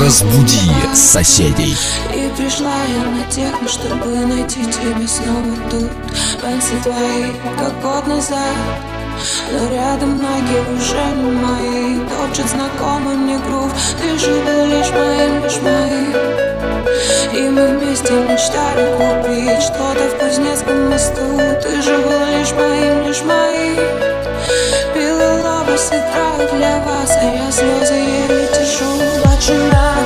Разбуди соседей. И пришла я на техно, чтобы найти тебя снова тут. Пенсы твои, как год назад но рядом ноги уже не мои. Топчет знакомый мне грув Ты же был лишь моим, лишь моим. И мы вместе мечтали купить Что-то в Кузнецком мосту. Ты же был лишь моим, лишь моим. Белый лобос играют для вас А я слезы еле тяжу Плачу на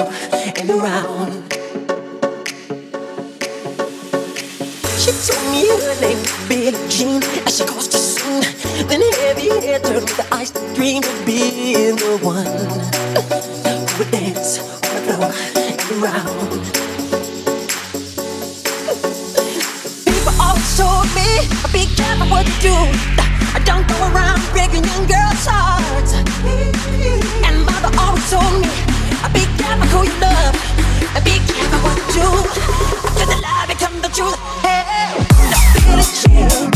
and around. She told me her name was Billie Jean as she goes to. Then heavy hair turned the eyes to dream of being the one who would dance the floor and around. People always told me, be careful what you do. I don't go around breaking young girls' hearts. And mother always told me who you love. And be careful what you do. The lie become the truth. I feel it chill.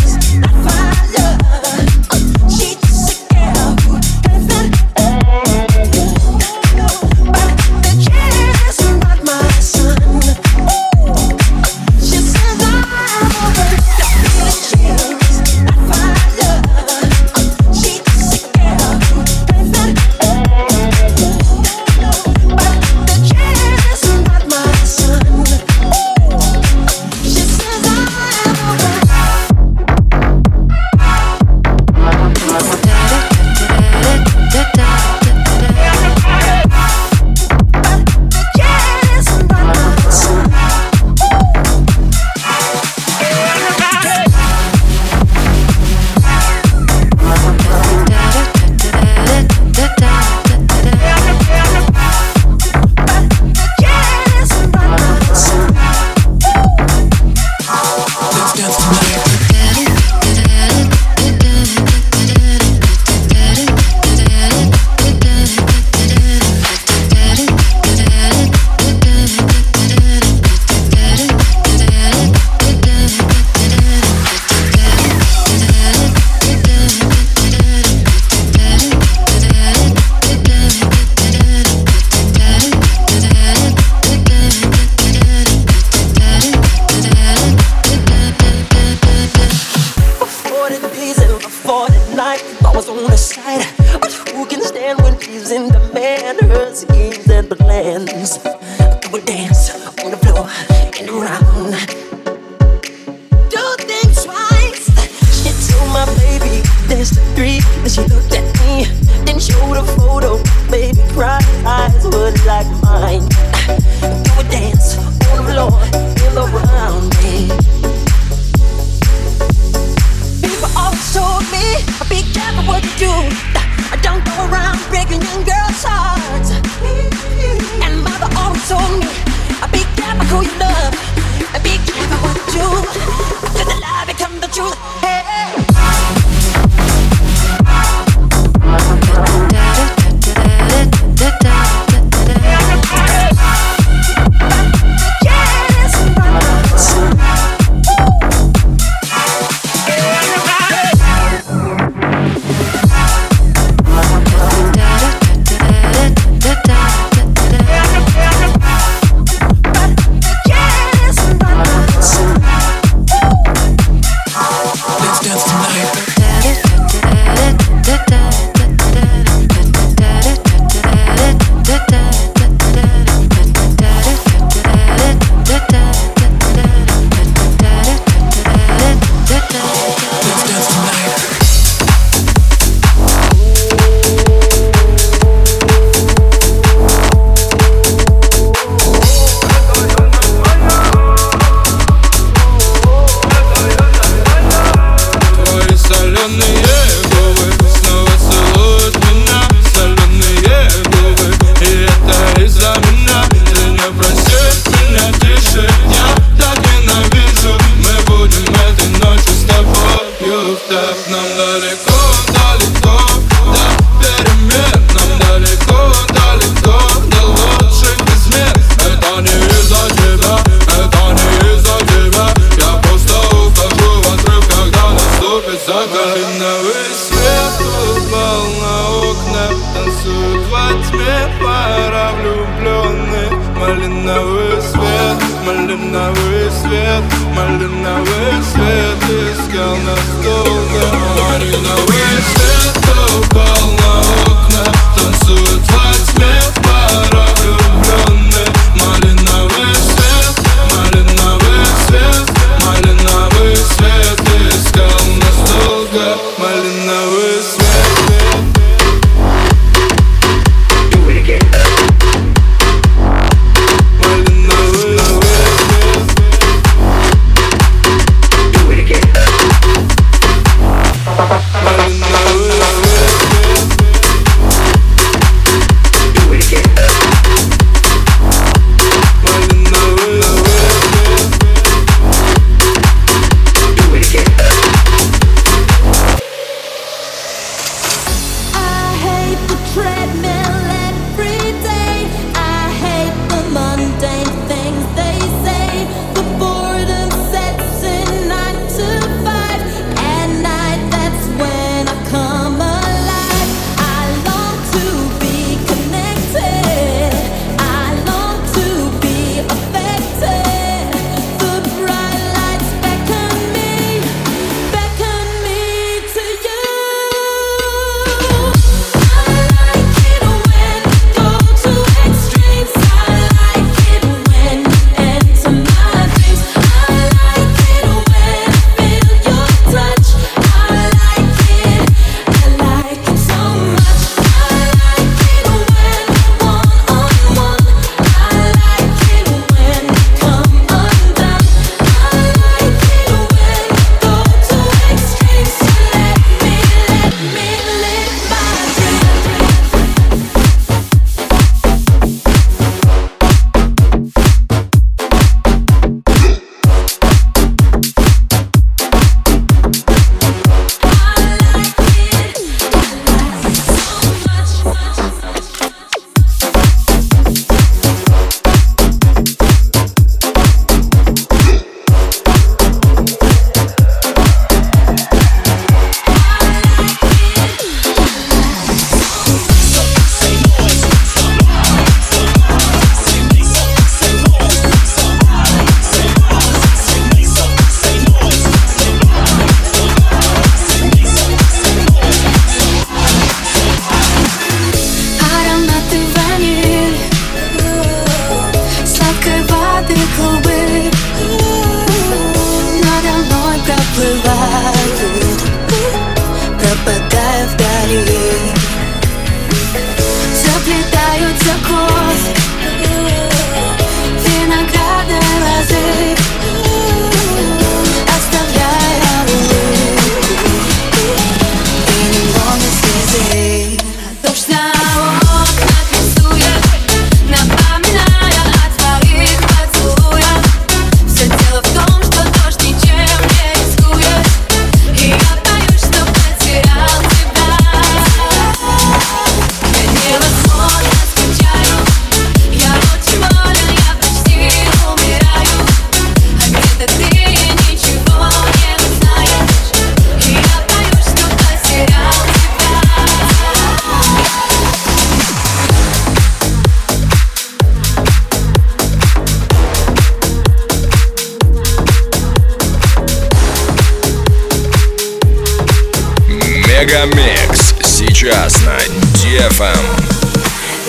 Мегамикс. Сейчас на DFM.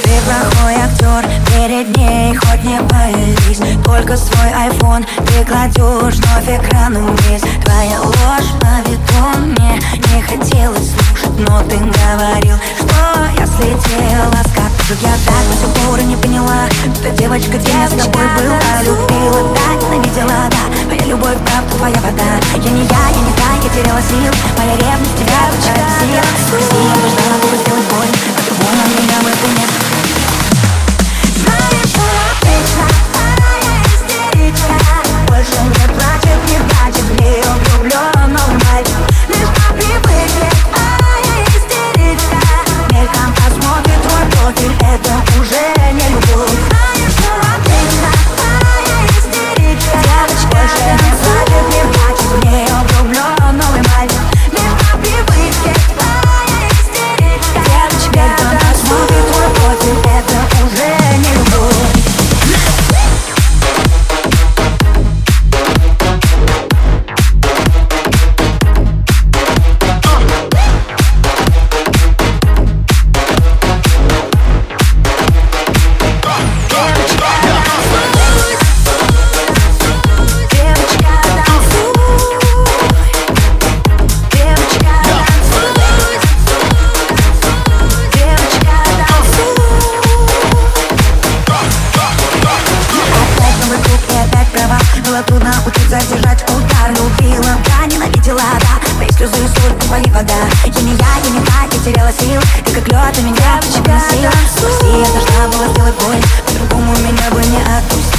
Ты эм. плохой актер, перед ней хоть не боись Только свой айфон ты кладешь вновь экраном вниз. Твоя ложь по веку мне не хотелось слушать Но ты говорил, что я слетела с катушек Я так до сих пор не поняла, что девочка, где девочка, с тобой была? твоя вода. Я не я, я не та, я теряла сил Моя ревность тебя обучает сил Прости, я нужна, буду сделать твои вода. Ими я, ими так, я теряла сил Ты как лед, у меня почему сил Прости, я должна была сделать боль. По-другому меня бы не отпустила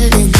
living